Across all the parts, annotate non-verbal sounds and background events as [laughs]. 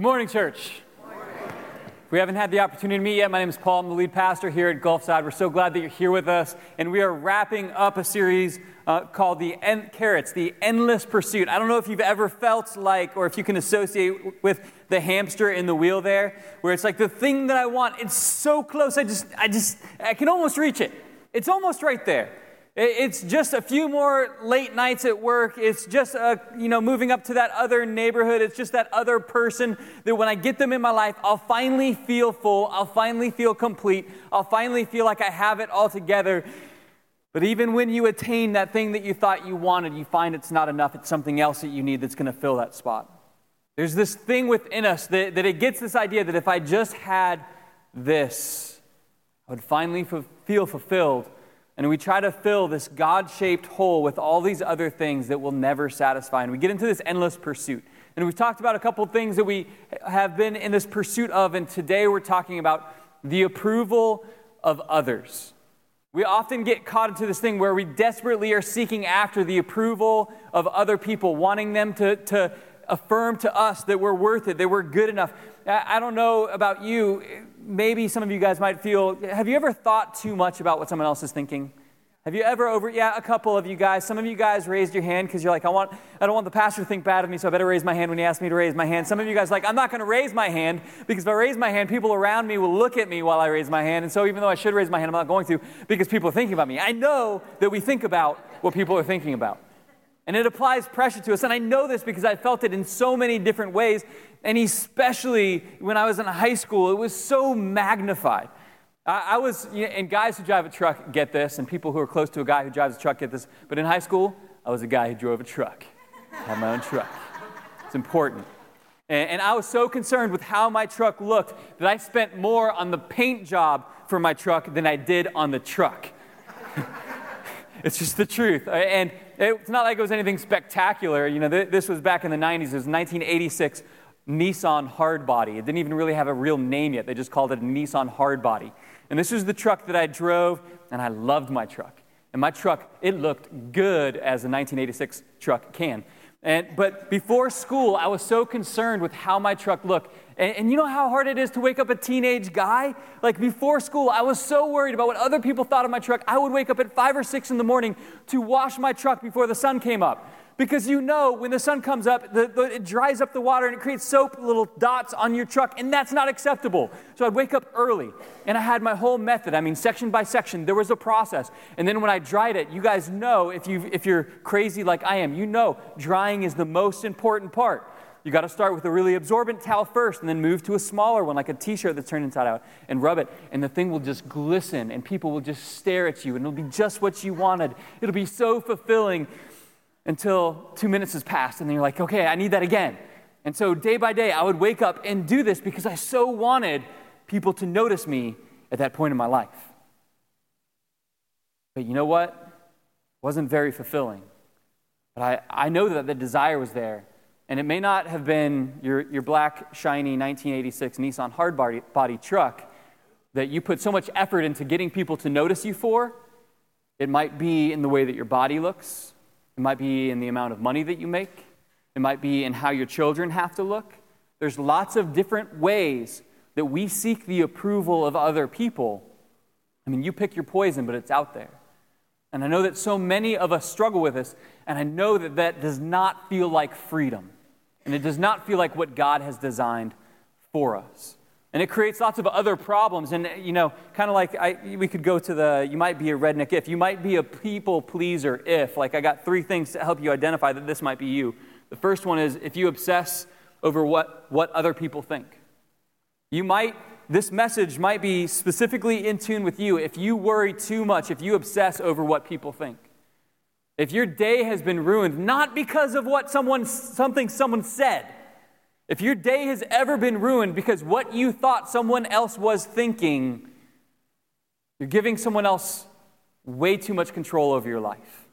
Good morning, church. We haven't had the opportunity to meet yet. My name is Paul. I'm the lead pastor here at Gulfside. We're so glad that you're here with us. And we are wrapping up a series uh, called the en- Carrots, the Endless Pursuit. I don't know if you've ever felt like, or if you can associate with the hamster in the wheel there, where it's like the thing that I want, it's so close, I just, I just, I can almost reach it. It's almost right there. It's just a few more late nights at work. It's just, a, you know, moving up to that other neighborhood. It's just that other person that when I get them in my life, I'll finally feel full. I'll finally feel complete. I'll finally feel like I have it all together. But even when you attain that thing that you thought you wanted, you find it's not enough. It's something else that you need that's going to fill that spot. There's this thing within us that, that it gets this idea that if I just had this, I would finally feel fulfilled and we try to fill this God shaped hole with all these other things that will never satisfy. And we get into this endless pursuit. And we've talked about a couple things that we have been in this pursuit of. And today we're talking about the approval of others. We often get caught into this thing where we desperately are seeking after the approval of other people, wanting them to, to affirm to us that we're worth it, that we're good enough. I don't know about you maybe some of you guys might feel have you ever thought too much about what someone else is thinking? Have you ever over yeah, a couple of you guys, some of you guys raised your hand because you're like, I want I don't want the pastor to think bad of me, so I better raise my hand when he asks me to raise my hand. Some of you guys like, I'm not gonna raise my hand because if I raise my hand, people around me will look at me while I raise my hand. And so even though I should raise my hand, I'm not going to because people are thinking about me. I know that we think about what people are thinking about. And it applies pressure to us. And I know this because I felt it in so many different ways. And especially when I was in high school, it was so magnified. I, I was, and guys who drive a truck get this, and people who are close to a guy who drives a truck get this. But in high school, I was a guy who drove a truck. I had my own truck. It's important. And, and I was so concerned with how my truck looked that I spent more on the paint job for my truck than I did on the truck. [laughs] it's just the truth. And it's not like it was anything spectacular. You know, this was back in the 90s. It was 1986 Nissan Hardbody. It didn't even really have a real name yet. They just called it a Nissan Hardbody. And this was the truck that I drove, and I loved my truck. And my truck, it looked good as a 1986 truck can. And, but before school, I was so concerned with how my truck looked. And, and, you know how hard it is to wake up a teenage guy? Like before school, I was so worried about what other people thought of my truck. I would wake up at five or six in the morning to wash my truck before the sun came up because you know when the sun comes up, the, the, it dries up the water and it creates soap little dots on your truck, and that's not acceptable. So I'd wake up early, and I had my whole method. I mean, section by section, there was a process. And then when I dried it, you guys know if, you if you're crazy like I am, you know drying is the most important part. You got to start with a really absorbent towel first and then move to a smaller one, like a t shirt that's turned inside out, and rub it. And the thing will just glisten, and people will just stare at you, and it'll be just what you wanted. It'll be so fulfilling until two minutes has passed, and then you're like, okay, I need that again. And so day by day, I would wake up and do this because I so wanted people to notice me at that point in my life. But you know what? It wasn't very fulfilling. But I, I know that the desire was there. And it may not have been your, your black, shiny 1986 Nissan hardbody body truck that you put so much effort into getting people to notice you for. It might be in the way that your body looks. It might be in the amount of money that you make. It might be in how your children have to look. There's lots of different ways that we seek the approval of other people. I mean, you pick your poison, but it's out there. And I know that so many of us struggle with this, and I know that that does not feel like freedom. And it does not feel like what God has designed for us. And it creates lots of other problems. And, you know, kind of like I, we could go to the, you might be a redneck if. You might be a people pleaser if. Like, I got three things to help you identify that this might be you. The first one is if you obsess over what, what other people think. You might, this message might be specifically in tune with you if you worry too much, if you obsess over what people think. If your day has been ruined, not because of what someone, something someone said, if your day has ever been ruined because what you thought someone else was thinking, you're giving someone else way too much control over your life.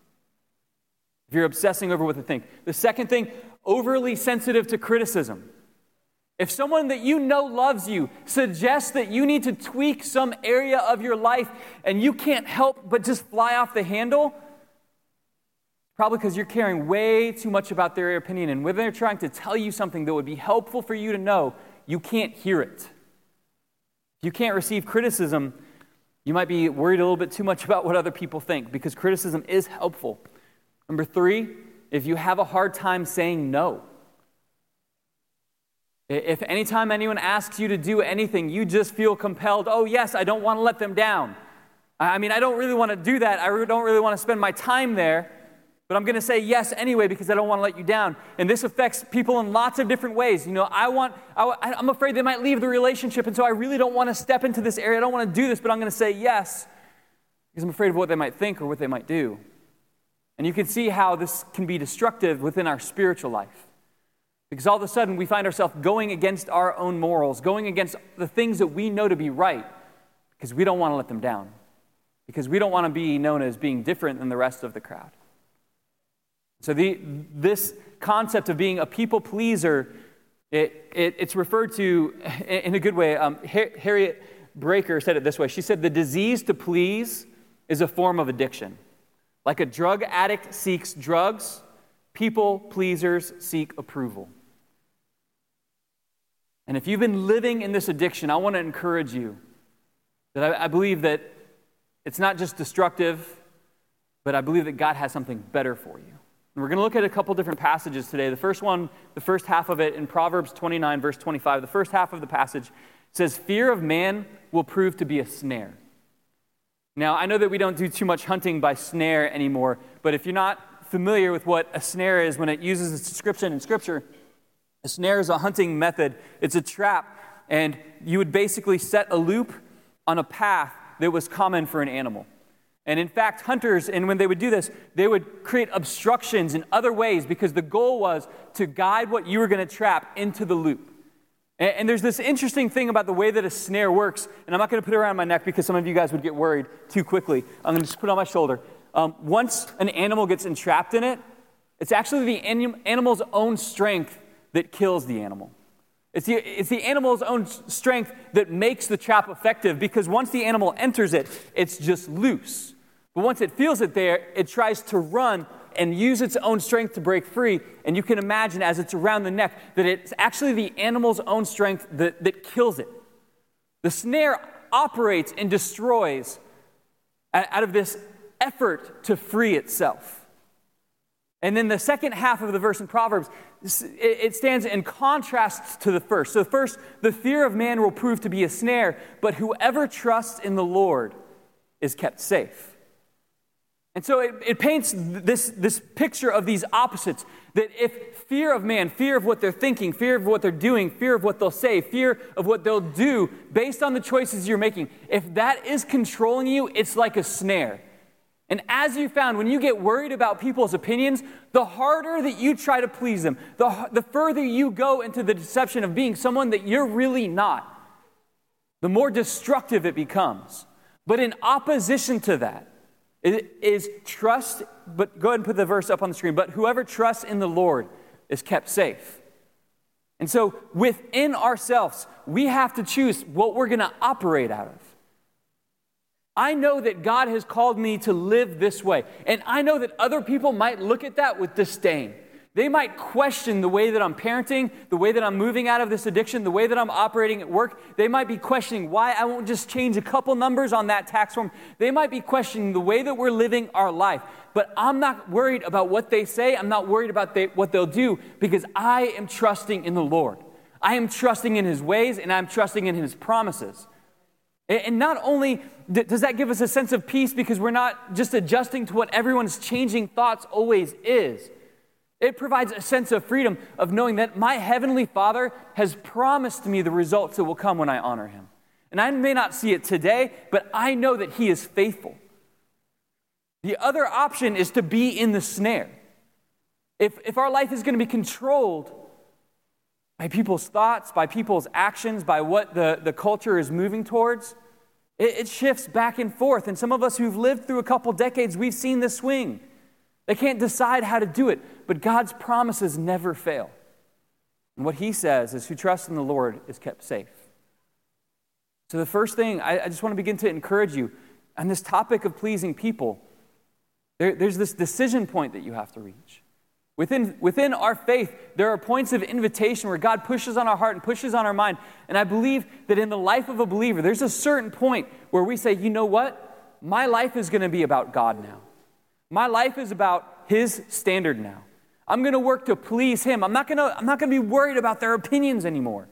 If you're obsessing over what they think. The second thing, overly sensitive to criticism. If someone that you know loves you suggests that you need to tweak some area of your life and you can't help but just fly off the handle, Probably because you're caring way too much about their opinion. And when they're trying to tell you something that would be helpful for you to know, you can't hear it. If you can't receive criticism, you might be worried a little bit too much [laughs] about what other people think because criticism is helpful. Number three, if you have a hard time saying no, if anytime anyone asks you to do anything, you just feel compelled, oh, yes, I don't want to let them down. I mean, I don't really want to do that. I don't really want to spend my time there, but I'm going to say yes anyway because I don't want to let you down. And this affects people in lots of different ways. You know, I want, I, I'm afraid they might leave the relationship, and so I really don't want to step into this area. I don't want to do this, but I'm going to say yes because I'm afraid of what they might think or what they might do. And you can see how this can be destructive within our spiritual life. Because all of a sudden we find ourselves going against our own morals, going against the things that we know to be right, because we don't want to let them down, because we don't want to be known as being different than the rest of the crowd. So, the, this concept of being a people pleaser, it, it, it's referred to [laughs] in a good way. Um, Harriet Braiker said it this way She said, The disease to please is a form of addiction. Like a drug addict seeks drugs, people pleasers seek approval. And if you've been living in this addiction, I want to encourage you that I, I believe that it's not just destructive, but I believe that God has something better for you. We're going to look at a couple different passages today. The first one, the first half of it in Proverbs 29, verse 25, the first half of the passage says, Fear of man will prove to be a snare. Now, I know that we don't do too much hunting by snare anymore, but if you're not familiar with what a snare is when it uses its description in Scripture, a snare is a hunting method, it's a trap, and you would basically set a loop on a path that was common for an animal. And in fact, hunters, and when they would do this, they would create obstructions in other ways because the goal was to guide what you were going to trap into the loop. And, and, there's this interesting thing about the way that a snare works, and I'm not going to put it around my neck because some of you guys would get worried too quickly. I'm going to just put it on my shoulder. Um, once an animal gets entrapped in it, it's actually the anim- animal's own strength that kills the animal. It's the, it's the animal's own strength that makes the trap effective because once the animal enters it, it's just loose. But once it feels it there, it tries to run and use its own strength to break free. And you can imagine as it's around the neck that it's actually the animal's own strength that, that kills it. The snare operates and destroys out of this effort to free itself. And then the second half of the verse in Proverbs, it stands in contrast to the first. So, first, the fear of man will prove to be a snare, but whoever trusts in the Lord is kept safe. And so it, it paints this, this picture of these opposites that if fear of man, fear of what they're thinking, fear of what they're doing, fear of what they'll say, fear of what they'll do based on the choices you're making, if that is controlling you, it's like a snare. And as you found, when you get worried about people's opinions, the harder that you try to please them, the, the further you go into the deception of being someone that you're really not, the more destructive it becomes. But in opposition to that is trust, but go ahead and put the verse up on the screen. But whoever trusts in the Lord is kept safe. And so within ourselves, we have to choose what we're going to operate out of. I know that God has called me to live this way. And I know that other people might look at that with disdain. They might question the way that I'm parenting, the way that I'm moving out of this addiction, the way that I'm operating at work. They might be questioning why I won't just change a couple numbers on that tax form. They might be questioning the way that we're living our life. But I'm not worried about what they say. I'm not worried about they, what they'll do because I am trusting in the Lord. I am trusting in His ways and I'm trusting in His promises. And not only does that give us a sense of peace because we're not just adjusting to what everyone's changing thoughts always is, it provides a sense of freedom of knowing that my Heavenly Father has promised me the results that will come when I honor Him. And I may not see it today, but I know that He is faithful. The other option is to be in the snare. If, if our life is going to be controlled by people's thoughts, by people's actions, by what the, the culture is moving towards. It, it shifts back and forth. And some of us who've lived through a couple decades, we've seen the swing. They can't decide how to do it, but God's promises never fail. And what he says is, who trusts in the Lord is kept safe. So, the first thing, I, I just want to begin to encourage you on this topic of pleasing people. There, there's this decision point that you have to reach. Within, within our faith, there are points of invitation where God pushes on our heart and pushes on our mind. And I believe that in the life of a believer, there's a certain point where we say, you know what? My life is going to be about God now. My life is about His standard now. I'm going to work to please Him. I'm not going to, I'm not going to be worried about their opinions anymore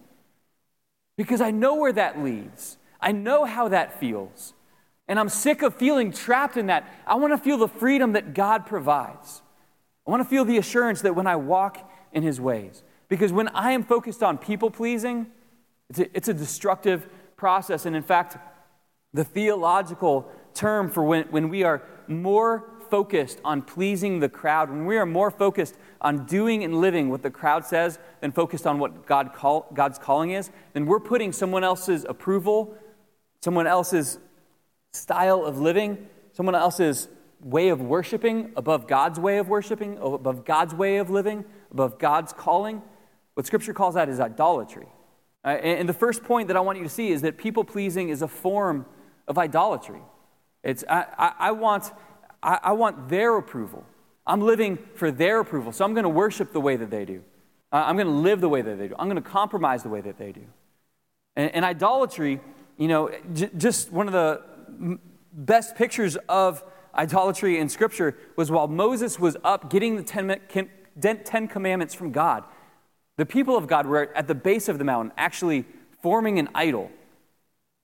because I know where that leads. I know how that feels. And I'm sick of feeling trapped in that. I want to feel the freedom that God provides. I want to feel the assurance that when I walk in His ways, because when I am focused on people pleasing, it's a, it's a destructive process. And in fact, the theological term for when, when we are more focused on pleasing the crowd, when we are more focused on doing and living what the crowd says than focused on what God call, God's calling is, then we're putting someone else's approval, someone else's style of living, someone else's way of worshiping above God's way of worshiping, above God's way of living, above God's calling. What Scripture calls that is idolatry. Uh, and the first point that I want you to see is that people pleasing is a form of idolatry. It's, I, I, I want, I, I, want their approval. I'm living for their approval, so I'm going to worship the way that they do. Uh, I'm going to live the way that they do. I'm going to compromise the way that they do. And, and idolatry, you know, j- just one of the best pictures of idolatry in Scripture was while Moses was up getting the Ten, ten Commandments from God, the people of God were at the base of the mountain actually forming an idol.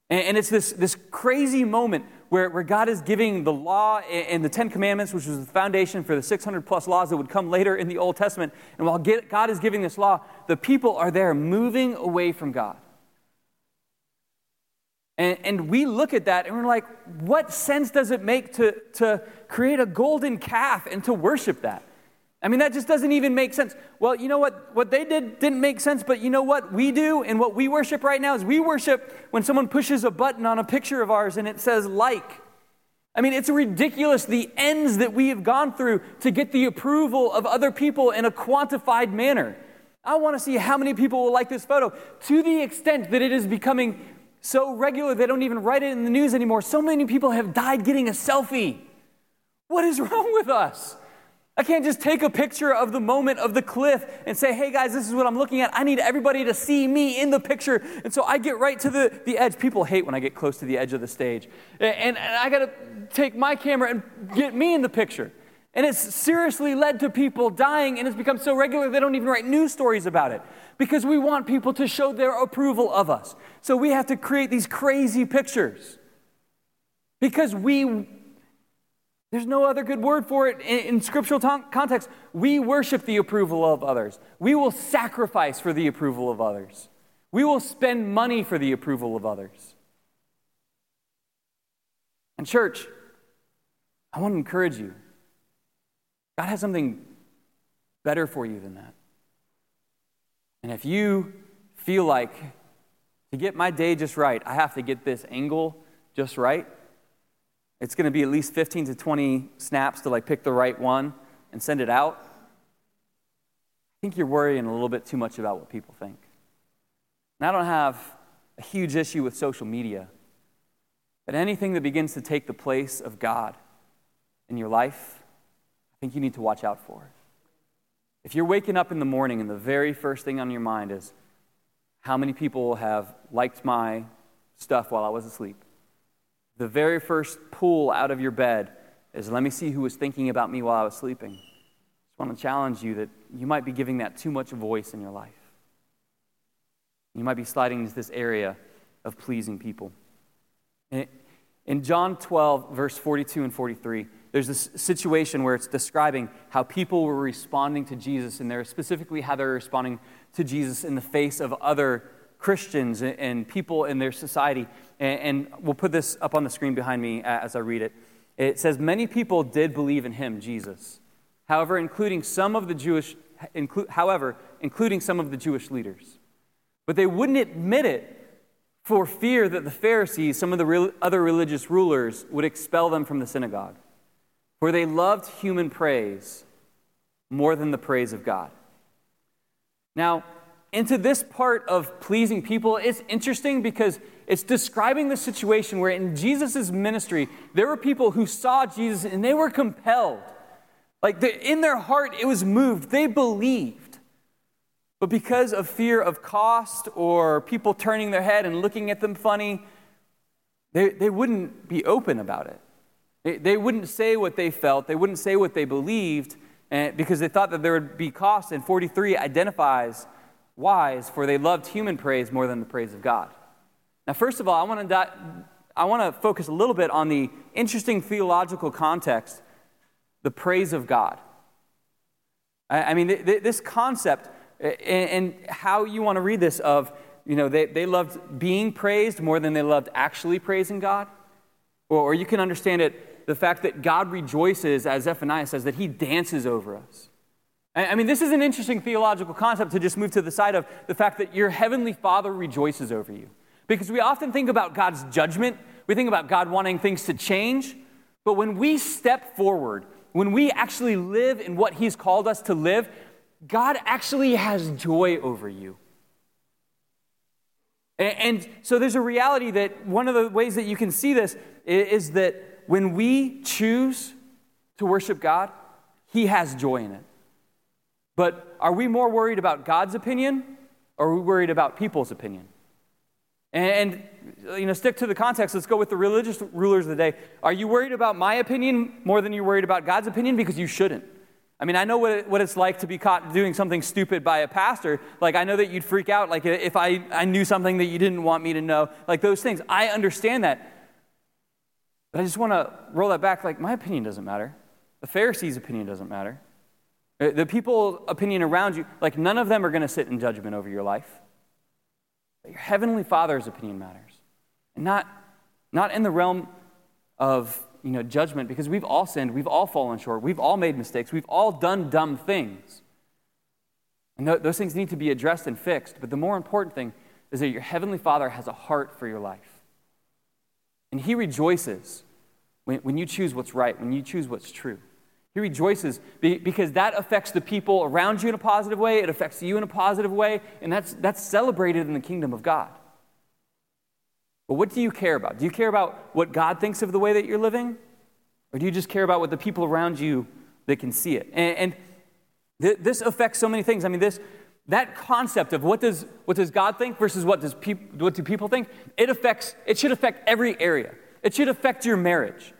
And, and it's this, this crazy moment where, where God is giving the law and the Ten Commandments, which was the foundation for the 600 plus laws that would come later in the Old Testament. And while God is giving this law, the people are there moving away from God. And, and we look at that and we're like, what sense does it make to, to create a golden calf and to worship that? I mean, that just doesn't even make sense. Well, you know what? What they did didn't make sense, but you know what we do and what we worship right now is we worship when someone pushes a button on a picture of ours and it says like. I mean, it's ridiculous the ends that we have gone through to get the approval of other people in a quantified manner. I want to see how many people will like this photo to the extent that it is becoming so regular they don't even write it in the news anymore. So many people have died getting a selfie. What is [laughs] wrong with us? I can't just take a picture of the moment of the cliff and say, hey guys, this is what I'm looking at. I need everybody to see me in the picture. And so I get right to the, the edge. People hate when I get close to the edge of the stage. And, and I got to take my camera and get me in the picture. And it's seriously led to people dying, and it's become so regular they don't even write news stories about it because we want people to show their approval of us. So we have to create these crazy pictures because we, there's no other good word for it in, in scriptural t- context. We worship the approval of others, we will sacrifice for the approval of others, we will spend money for the approval of others. And, church, I want to encourage you. God has something better for you than that. And if you feel like to get my day just right, I have to get this angle just right, it's going to be at least 15 to 20 snaps to like pick the right one and send it out. I think you're worrying a little bit too much about what people think. And I don't have a huge issue with social media, but anything that begins to take the place of God in your life, I think you need to watch out for. If you're waking up in the morning and the very first thing on your mind is, how many people have liked my stuff while I was asleep? The very first pull out of your bed is, let me see who was thinking about me while I was sleeping. I just want to challenge you that you might be giving that too much voice in your life. You might be sliding into this area of pleasing people. In John 12, verse 42 and 43, there's this situation where it's describing how people were responding to Jesus, and they're specifically how they're responding to Jesus in the face of other Christians and people in their society. And we'll put this up on the screen behind me as I read it. It says, Many people did believe in him, Jesus. However, including some of the Jewish, inclu- however, including some of the Jewish leaders. But they wouldn't admit it for fear that the Pharisees, some of the re- other religious rulers, would expel them from the synagogue for they loved human praise more than the praise of God. Now, into this part of pleasing people, it's interesting because it's describing the situation where in Jesus' ministry, there were people who saw Jesus and they were compelled. Like the, in their heart, it was moved. They believed. But because of fear of cost or people turning their head and looking at them funny, they, they wouldn't be open about it. They, they wouldn't say what they felt, they wouldn't say what they believed and, because they thought that there would be cost. And 43 identifies wise, for they loved human praise more than the praise of God. Now, first of all, I want to, I want to focus a little bit on the interesting theological context the praise of God. I, I mean, th- th- this concept and, and, how you want to read this of, you know, they, they loved being praised more than they loved actually praising God. Or, or you can understand it the fact that God rejoices, as Zephaniah says, that he dances over us. I mean, this is an interesting theological concept to just move to the side of the fact that your heavenly Father rejoices over you. Because we often think about God's judgment, we think about God wanting things to change. But when we step forward, when we actually live in what He's called us to live, God actually has joy over you. And, so there's a reality that one of the ways that you can see this is that when we choose to worship God, He has joy in it. But are we more worried about God's opinion or are we worried about people's opinion? And, you know, stick to the context. Let's go with the religious rulers of the day. Are you worried about my opinion more than you're worried about God's opinion? Because you shouldn't. I mean, I know what, it, what it's like to be caught doing something stupid by a pastor. Like, I know that you'd freak out, like, if I, I knew something that you didn't want me to know. Like, those things. I understand that. But I just want to roll that back. Like, my opinion doesn't matter. The Pharisees' opinion doesn't matter. Uh, the people opinion around you, like none of them are going to sit in judgment over your life. But your heavenly Father's opinion matters. And not, not in the realm of you know, judgment, because we've all sinned, we've all fallen short, we've all made mistakes, we've all done dumb things. And th- those things need to be addressed and fixed. But the more important thing is that your heavenly Father has a heart for your life. And He rejoices when, when you choose what's right, when you choose what's true. He rejoices because that affects the people around you in a positive way, it affects you in a positive way, and that's, that's celebrated in the kingdom of God. But what do you care about? Do you care about what God thinks of the way that you're living? Or do you just care about what the people around you that can see it? And, and th- this affects so many things. I mean, this, that concept of what does, what does God think versus what, does peop- what do people think, it affects, it should affect every area. It should affect your marriage.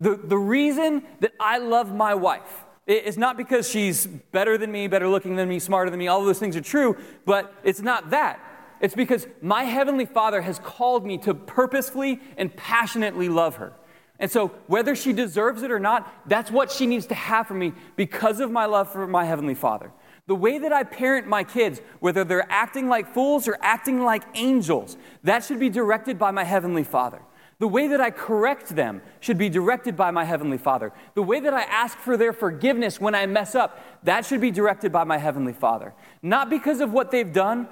The, the reason that I love my wife is not because she's better than me, better looking than me, smarter than me, all of those things are true, but it's not that. It's because my Heavenly Father has called me to purposefully and passionately love her. And so, whether she deserves it or not, that's what she needs to have from me because of my love for my Heavenly Father. The way that I parent my kids, whether they're acting like fools or acting like angels, that should be directed by my Heavenly Father. The way that I correct them should be directed by my Heavenly Father. The way that I ask for their forgiveness when I mess up, that should be directed by my Heavenly Father. Not because of what they've done,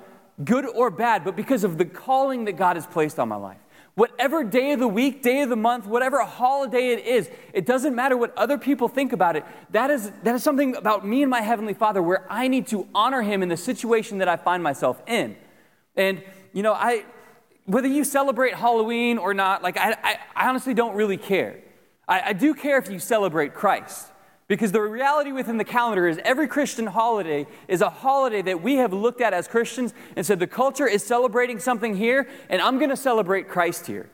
good or bad, but because of the calling that God has placed on my life. Whatever day of the week, day of the month, whatever holiday it is, it doesn't matter what other people think about it. That is, that is something about me and my Heavenly Father where I need to honor Him in the situation that I find myself in. And, you know, I, whether you celebrate Halloween or not, like I, I, I honestly don't really care. I, I do care if you celebrate Christ. Because the reality within the calendar is every Christian holiday is a holiday that we have looked at as Christians and said the culture is celebrating something here, and I'm going to celebrate Christ here.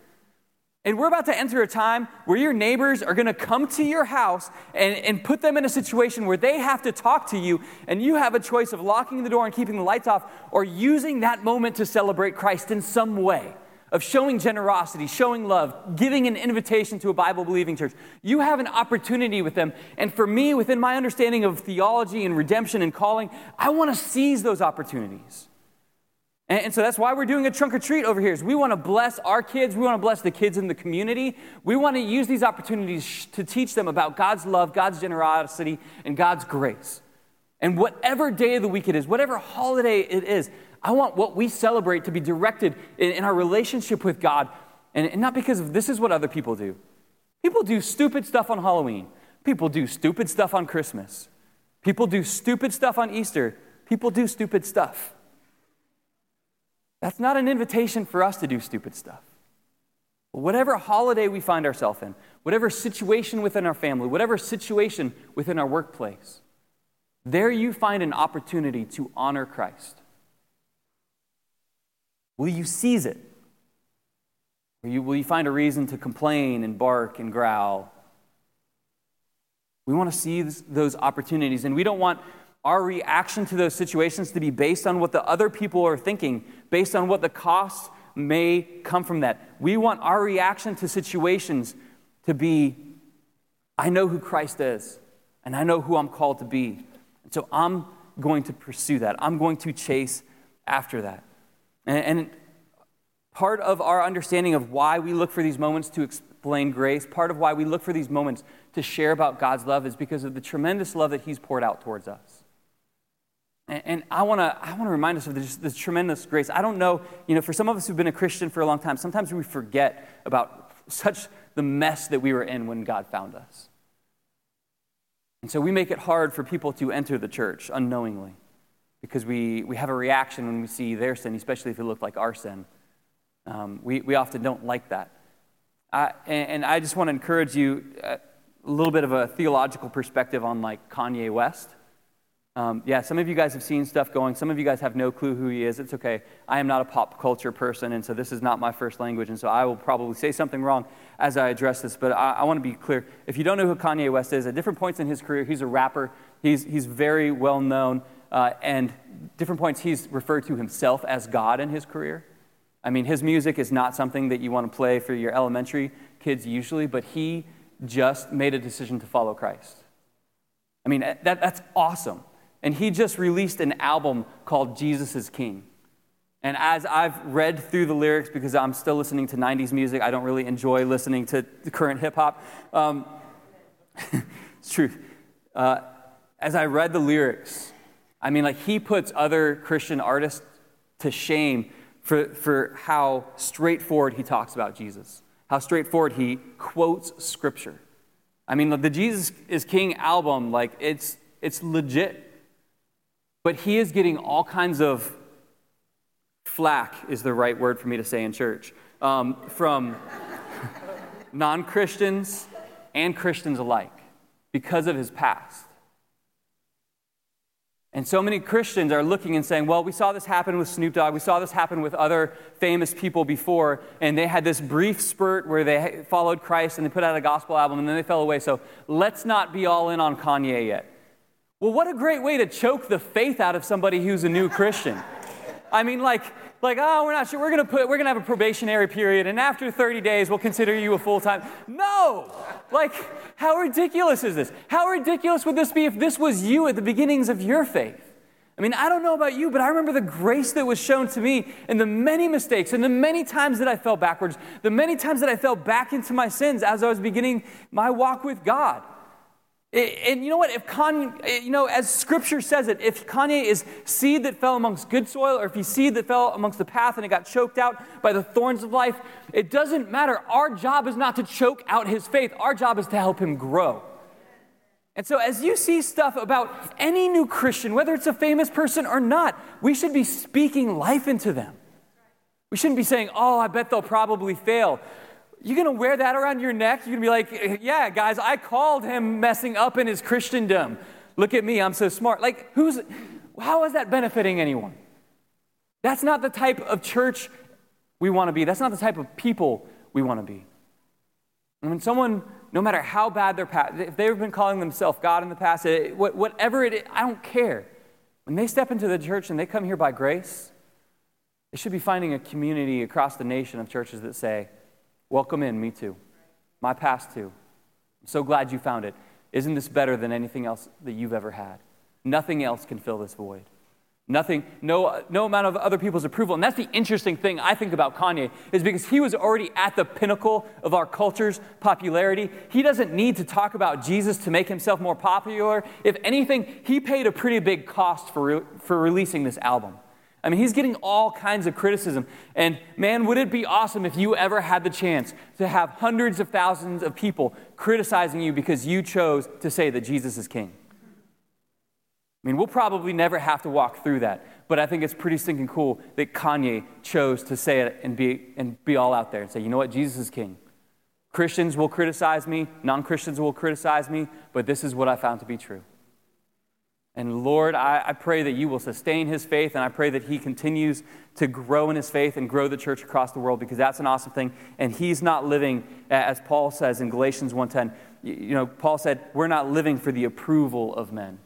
And we're about to enter a time where your neighbors are going to come to your house and, and put them in a situation where they have to talk to you, and you have a choice of locking the door and keeping the lights off or using that moment to celebrate Christ in some way, of showing generosity, showing love, giving an invitation to a Bible believing church. You have an opportunity with them. And for me, within my understanding of theology and redemption and calling, I want to seize those opportunities. And, so that's why we're doing a trunk or treat over here. Is we want to bless our kids. We want to bless the kids in the community. We want to use these opportunities to teach them about God's love, God's generosity, and God's grace. And whatever day of the week it is, whatever holiday it is, I want what we celebrate to be directed in, in our relationship with God. And, and not because of this is what other people do. People do stupid stuff on Halloween. People do stupid stuff on Christmas. People do stupid stuff on Easter. People do stupid stuff. That's not an invitation for us to do stupid stuff. Whatever holiday we find ourselves in, whatever situation within our family, whatever situation within our workplace, there you find an opportunity to honor Christ. Will you seize it? Or will you find a reason to complain and bark and growl? We want to seize those opportunities, and we don't want our reaction to those situations to be based on what the other people are thinking, based on what the costs may come from that. We want our reaction to situations to be I know who Christ is, and I know who I'm called to be. And so I'm going to pursue that. I'm going to chase after that. And, and part of our understanding of why we look for these moments to explain grace, part of why we look for these moments to share about God's love is because of the tremendous love that He's poured out towards us. And, I want to I wanna remind us of this, this tremendous grace. I don't know, you know, for some of us who've been a Christian for a long time, sometimes we forget about such the mess that we were in when God found us. And so we make it hard for people to enter the church unknowingly because we, we have a reaction when we see their sin, especially if it looked like our sin. Um, we, we often don't like that. I, and, and, I just want to encourage you uh, a little bit of a theological perspective on like Kanye West. Um, yeah, some of you guys have seen stuff going. Some of you guys have no clue who he is. It's okay. I am not a pop culture person, and so this is not my first language, and so I will probably say something wrong as I address this. But I, I want to be clear. If you don't know who Kanye West is, at different points in his career, he's a rapper. He's, he's very well known, uh, and different points he's referred to himself as God in his career. I mean, his music is not something that you want to play for your elementary kids usually, but he just made a decision to follow Christ. I mean, that, that's awesome. And he just released an album called Jesus is King. And as I've read through the lyrics, because I'm still listening to 90s music, I don't really enjoy listening to the current hip hop. Um, [laughs] it's true. Uh, as I read the lyrics, I mean, like, he puts other Christian artists to shame for, for how straightforward he talks about Jesus, how straightforward he quotes scripture. I mean, the Jesus is King album, like, it's, it's legit. But he is getting all kinds of flack, is the right word for me to say in church, um, from non Christians and Christians alike because of his past. And so many Christians are looking and saying, well, we saw this happen with Snoop Dogg. We saw this happen with other famous people before. And they had this brief spurt where they followed Christ and they put out a gospel album and then they fell away. So let's not be all in on Kanye yet. Well, what a great way to choke the faith out of somebody who's a new Christian. I mean, like, like, oh, we're not sure. We're gonna put, we're gonna have a probationary period, and after 30 days, we'll consider you a full time. No! Like, how ridiculous is this? How ridiculous would this be if this was you at the beginnings of your faith? I mean, I don't know about you, but I remember the grace that was shown to me and the many mistakes and the many times that I fell backwards, the many times that I fell back into my sins as I was beginning my walk with God. And you know what? If Kanye, eh, you know, as scripture says it, if Kanye is seed that fell amongst good soil, or if he's seed that fell amongst the path and it got choked out by the thorns of life, it doesn't matter. Our job is not to choke out his faith, our job is to help him grow. And so, as you see stuff about any new Christian, whether it's a famous person or not, we should be speaking life into them. We shouldn't be saying, oh, I bet they'll probably fail. You're going to wear that around your neck? You're going to be like, yeah, guys, I called him messing up in his Christendom. Look at me, I'm so smart. Like, who's, how is that benefiting anyone? That's not the type of church we want to be. That's not the type of people we want to be. And when someone, no matter how bad their past, if they've been calling themselves God in the past, whatever it is, I don't care. When they step into the church and they come here by grace, they should be finding a community across the nation of churches that say, Welcome in, me too. My past too. I'm so glad you found it. Isn't this better than anything else that you've ever had? Nothing else can fill this void. Nothing, no, no amount of other people's approval. And that's the interesting thing I think about Kanye, is because he was already at the pinnacle of our culture's popularity. He doesn't need to talk about Jesus to make himself more popular. If anything, he paid a pretty big cost for, re- for releasing this album. I mean, he's getting all kinds of criticism. And man, would it be awesome if you ever had the chance to have hundreds of thousands of people criticizing you because you chose to say that Jesus is king? I mean, we'll probably never have to walk through that. But I think it's pretty stinking cool that Kanye chose to say it and be, and be all out there and say, you know what, Jesus is king. Christians will criticize me, non Christians will criticize me, but this is what I found to be true. And Lord, I, I, pray that you will sustain his faith, and I pray that he continues to grow in his faith and grow the church across the world because that's an awesome thing. And he's not living, as Paul says in Galatians 1.10, you know, Paul said, we're not living for the approval of men.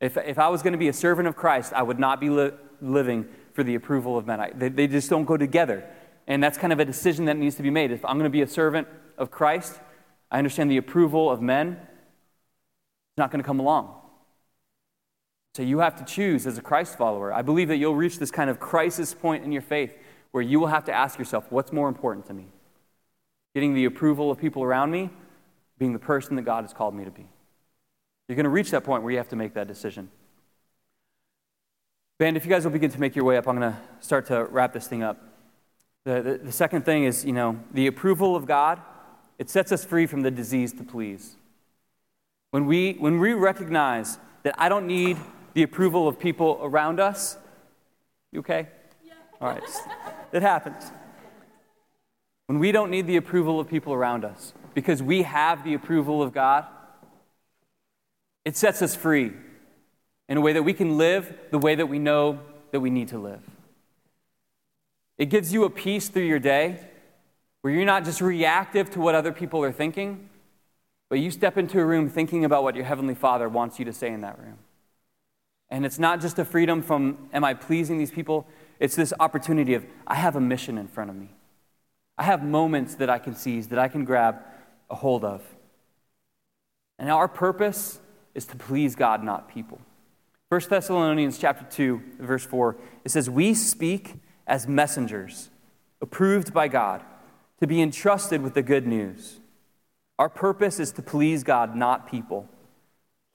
If, if I was going to be a servant of Christ, I would not be li- living for the approval of men. I, they, they just don't go together. And that's kind of a decision that needs to be made. If I'm going to be a servant of Christ, I understand the approval of men. It's not going to come along. So you have to choose as a Christ follower. I believe that you'll reach this kind of crisis point in your faith where you will have to ask yourself, what's more important to me? Getting the approval of people around me, being the person that God has called me to be. You're going to reach that point where you have to make that decision. Band, if you guys will begin to make your way up, I'm going to start to wrap this thing up. The, the, the second thing is, you know, the approval of God, it sets us free from the disease to please. When we, when we recognize that I don't need the approval of people around us. You okay? Yeah. All right. it happens. When we don't need the approval of people around us because we have the approval of God, it sets us free in a way that we can live the way that we know that we need to live. It gives you a peace through your day where you're not just reactive to what other people are thinking, but you step into a room thinking about what your Heavenly Father wants you to say in that room. And it's not just a freedom from, am I pleasing these people? It's this opportunity of, I have a mission in front of me. I have moments that I can seize, that I can grab a hold of. And our purpose is to please God, not people. 1 Thessalonians chapter 2, verse 4, it says, We speak as messengers, approved by God, to be entrusted with the good news. Our purpose is to please God, not people.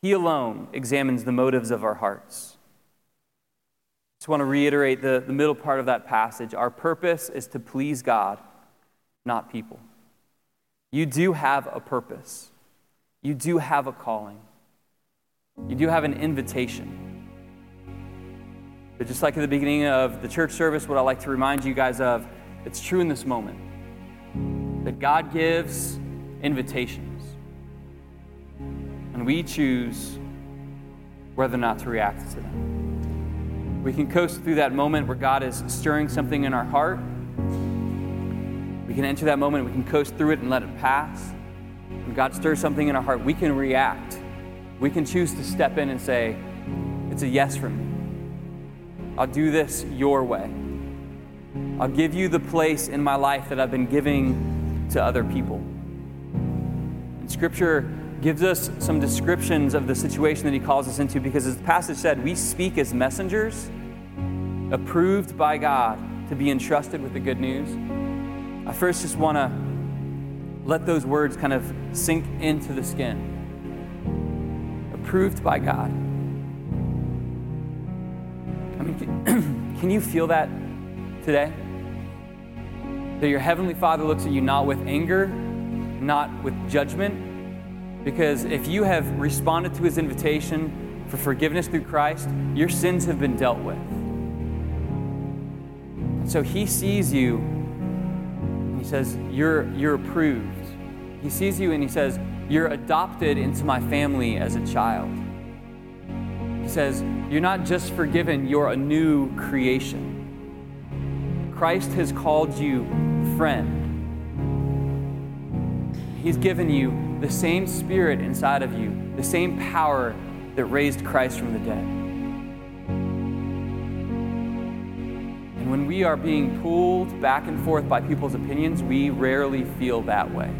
He alone examines the motives of our hearts. I just want to reiterate the, the middle part of that passage. Our purpose is to please God, not people. You do have a purpose, you do have a calling, you do have an invitation. But just like at the beginning of the church service, what I like to remind you guys of, it's true in this moment that God gives invitations. And we choose whether or not to react to them. We can coast through that moment where God is stirring something in our heart. We can enter that moment, we can coast through it and let it pass. When God stirs something in our heart, we can react. We can choose to step in and say, It's a yes from me. I'll do this your way. I'll give you the place in my life that I've been giving to other people. And Scripture gives us some descriptions of the situation that he calls us into because, as the passage said, we speak as messengers approved by God to be entrusted with the good news. I first just want to let those words kind of sink into the skin. Approved by God. I mean, can, [clears throat] can you feel that today? That your Heavenly Father looks at you not with anger, not with judgment, because if you have responded to his invitation for forgiveness through Christ, your sins have been dealt with. So he sees you and he says, You're, you're approved. He sees you and he says, You're adopted into my family as a child. He says, You're not just forgiven, you're a new creation. Christ has called you friend. He's given you the same spirit inside of you, the same power that raised Christ from the dead. And when we are being pulled back and forth by people's opinions, we rarely feel that way.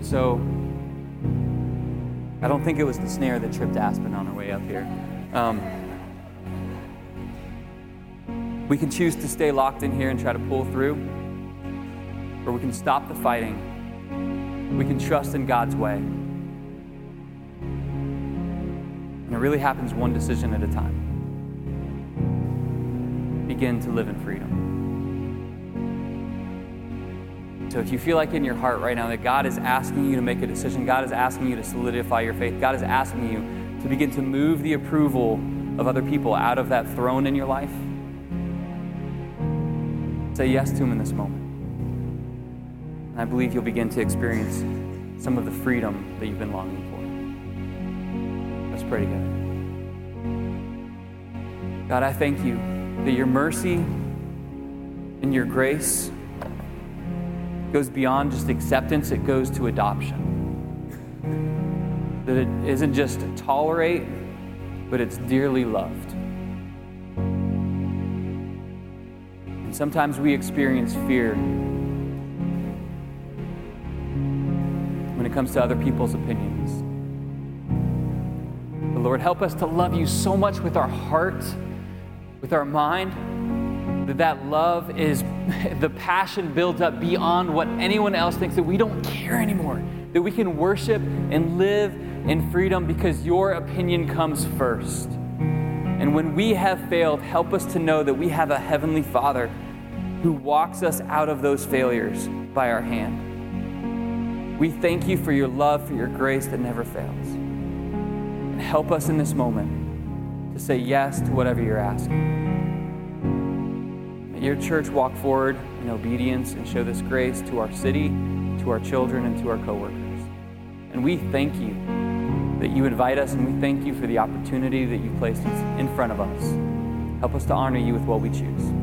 So, I don't think it was the snare that tripped Aspen on her way up here. Um, we can choose to stay locked in here and try to pull through, or we can stop the fighting we can trust in God's way. And it really happens one decision at a time. Begin to live in freedom. So if you feel like in your heart right now that God is asking you to make a decision, God is asking you to solidify your faith, God is asking you to begin to move the approval of other people out of that throne in your life? Say yes to Him in this moment. And I believe you'll begin to experience some of the freedom that you've been longing for. Let's pray together. God, I thank you that your mercy and your grace goes beyond just acceptance, it goes to adoption. That it isn't just tolerate, but it's dearly loved. And sometimes we experience fear when it comes to other people's opinions. But Lord, help us to love you so much with our heart, with our mind, that that love is [laughs] the passion built up beyond what anyone else thinks, that we don't care anymore, that we can worship and live in freedom because your opinion comes first. And when we have failed, help us to know that we have a Heavenly Father who walks us out of those failures by our hand. We thank you for your love, for your grace that never fails. And help us in this moment to say yes to whatever you're asking. May your church walk forward in obedience and show this grace to our city, to our children, and to our coworkers. And we thank you that you invite us, and we thank you for the opportunity that you placed in front of us. Help us to honor you with what we choose.